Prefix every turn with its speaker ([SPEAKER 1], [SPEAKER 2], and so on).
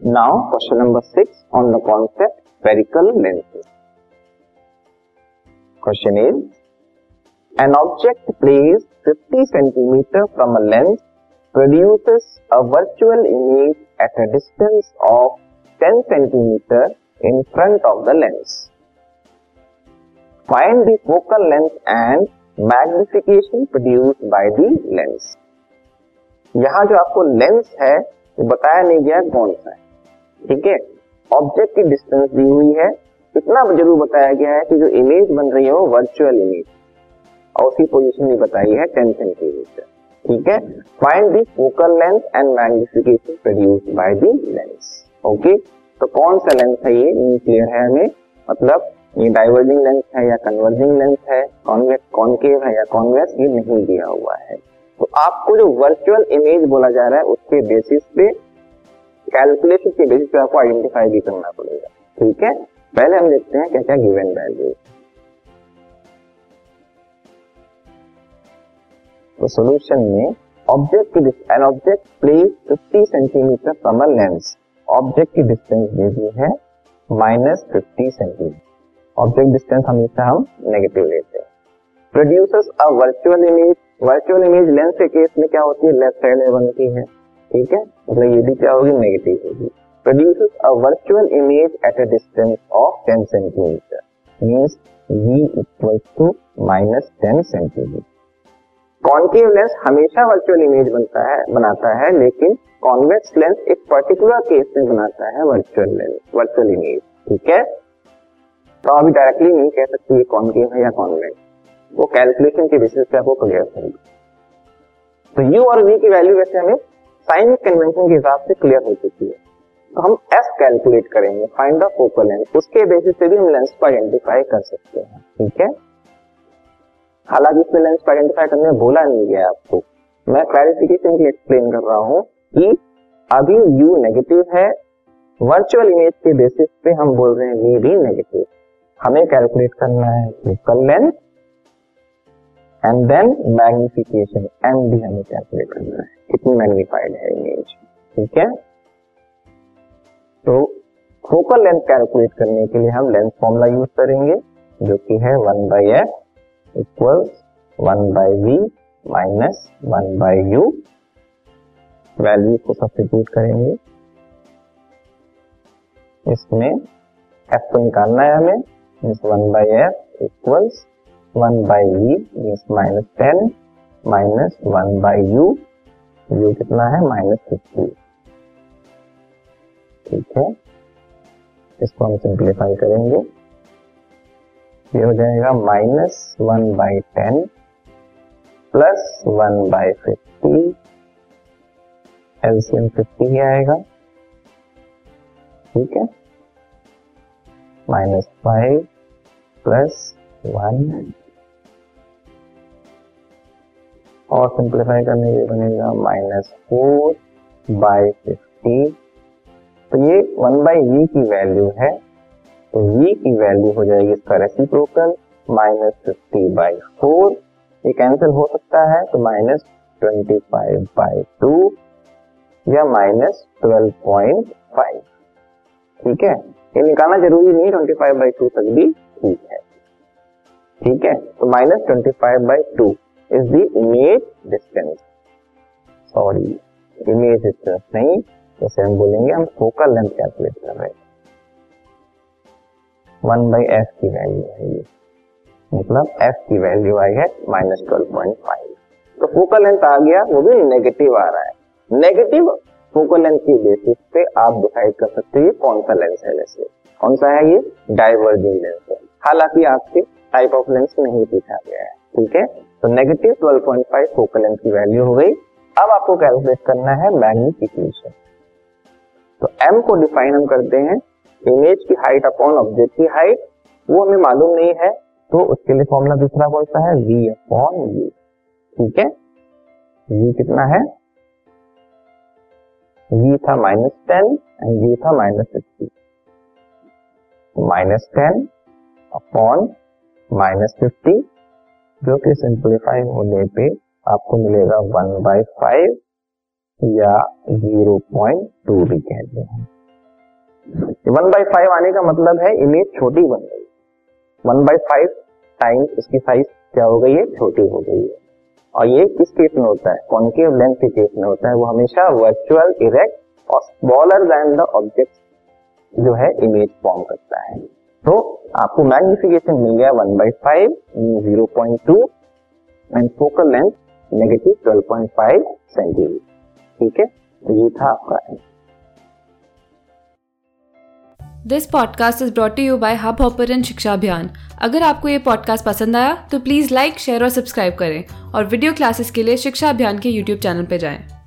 [SPEAKER 1] Now question number six on the concept spherical lenses question is an object place 50 centimetre from a lens produces a virtual image at a distance of 10 centimeter in front of the lens. Find the focal length and magnification produced by the lens. यहाँ जो आपको lens है वो बताया नहीं गया कौन सा है ठीक है? ऑब्जेक्ट की डिस्टेंस दी हुई है। इतना ज़रूर बताया गया है कि जो इमेज बन रही है वो वर्चुअल इमेज और उसकी पोजीशन भी बताई है टेन सेंटीमीटर ठीक है? Find the focal length and magnification produce by the lens okay तो कौन सा लेंस है ये? नहीं क्लियर है हमें। मतलब ये डाइवर्जिंग लेंस है या कन्वर्जिंग लेंस है? कॉन्वेक्स कॉनकेव है या कॉन्वेक्स ये नहीं दिया हुआ है। तो आपको जो वर्चुअल इमेज बोला जा रहा है, उसके बेसिस पे कैलकुलेशन के बेसिस पे आपको आइडेंटिफाई भी करना पड़ेगा। ठीक है? पहले हम देखते हैं क्या क्या गिवन वैल्यू तो सॉल्यूशन में ऑब्जेक्ट की an object place 50 centimetre from a lens object की डिस्टेंस दे दी है minus fifty centimetre object distance हमेशा हम नेगेटिव लेते हैं। Producers a virtual image virtual image lens के केस में क्या होती है? लेफ़्ट साइड में बनती है। ठीक है? मतलब ये भी क्या होगी? नेगेटिव होगी। Producers a virtual image at a distance of 10 centimetre means v equals to minus ten centimetre concave lens हमेशा वर्चुअल इमेज बनता है, बनाता है, लेकिन कॉन्वेक्स लेंस एक पर्टिकुलर केस में बनाता है वर्चुअल लेंस वर्चुअल इमेज ठीक है? तो अभी डायरेक्टली नहीं कह सकती ये कॉन्केव है या कॉन्वेक्स वो कैलकुलेशन के बेसिस पे आपको क्लियर करेगी। तो यू और वी की वैल्यू वैसे हमें साइन कन्वेंशन के हिसाब से क्लियर हो चुकी है। तो हम एस कैलकुलेट करेंगे फाइंड द फोकल लेंथ उसके बेसिस से भी हम लेंस को आइडेंटिफाई कर सकते हैं, ठीक है? हालाँकि इसमें लेंस को आइडेंटिफाई करने बोला नहीं गया आपको। मैं क्लैरिफिकेशन के लिए एक्सप्लेन कर रहा हूँ कि अभी u नेगेटिव है वर्चुअल इमेज के बेसिस पे हम बोल रहे हैं v भी नेगेटिव हमें कैलकुलेट करना है focal length and then magnification M भी हमें कैलकुलेट करना है। कितनी मैग्निफाइड है इमेज ठीक है? तो फोकल लेंथ कैलकुलेट करने के लिए हम लेंस फॉर्मूला यूज़ करेंगे, जो कि है one by F equal one by V minus one by U value को सब्सिट्यूट करेंगे। इसमें एफ़ को निकालना है हमें। Means one by F equals one by V means minus ten minus one by U U कितना है? Minus fifty. ठीक है। इसको हम सिंप्लीफाई करेंगे। ये हो जाएगा minus one by ten plus one by fifty. LCM fifty ही आएगा। ठीक है। माइनस फाइव प्लस वन और सिंप्लीफाई करने के बनेगा माइनस फोर बाई फिफ्टी तो ये वन बाई वी की वैल्यू है. तो v की वैल्यू हो जाएगी इसका reciprocal minus fifty by four ये कैंसिल हो सकता है तो minus twenty five by two या माइनस ट्वेल्व पॉइंट फाइव ठीक है? ये निकालना ज़रूरी नहीं ट्वेंटी फाइव बाई टू तक भी ठीक है। ठीक है? तो minus twenty five by two is the image distance sorry image distance नहीं, जैसे हम बोलेंगे हम फोकल लेंथ कैलकुलेट कर रहे हैं। वन बाई एफ़ की वैल्यू है ये। मतलब एफ़ की वैल्यू आई है माइनस ट्वेल्व पॉइंट फाइव तो फोकल लेंथ आ गया, वो भी नेगेटिव आ रहा है। नेगेटिव फोकल लेंथ के बेसिस पे आप डिसाइड कर सकते हैं कौन सा लेंस है वैसे। कौन सा है ये? डाइवर्जिंग लेंस है। हालाँकि आपके टाइप ऑफ़ लेंस नहीं पूछा गया है, ठीक है? तो नेगेटिव 12.5 फोकल लेंथ की वैल्यू हो गई। अब आपको कैलकुलेट करना है मैग्निफिकेशन तो एम को डिफाइन हम करते हैं इमेज की हाइट अपॉन ऑब्जेक्ट की हाइट वो हमें मालूम नहीं है तो उसके लिए फॉर्मूला दूसरा कौन सा है? V अपॉन यू ठीक है? V कितना है? V था माइनस टेन एंड u था minus fifty minus ten upon minus fifty जो कि सिंप्लीफाई होने पे आपको मिलेगा वन बाई फाइव या ज़ीरो पॉइंट टू भी कहते हैं। वन बाई फाइव आने का मतलब है इमेज छोटी बन गई। वन बाई फाइव टाइम्स इसकी साइज़ क्या हो गई है? छोटी हो गई है। और ये किस केस में होता है? कॉन्केव लेंथ के केस में होता है। वो हमेशा वर्चुअल इरेक्ट और स्मॉलर देन द ऑब्जेक्ट जो है इमेज फॉर्म करता है। तो आपको मैग्निफिकेशन मिल गया one by five zero point two and focal length negative twelve point five centimetre ठीक है? तो ये था आपका
[SPEAKER 2] this podcast is brought you by hub hopper शिक्षा अभियान अगर आपको ये पॉडकास्ट पसंद आया तो प्लीज़ लाइक शेयर और सब्सक्राइब करें और वीडियो क्लासेस के लिए शिक्षा अभियान के यूट्यूब चैनल पर जाएँ।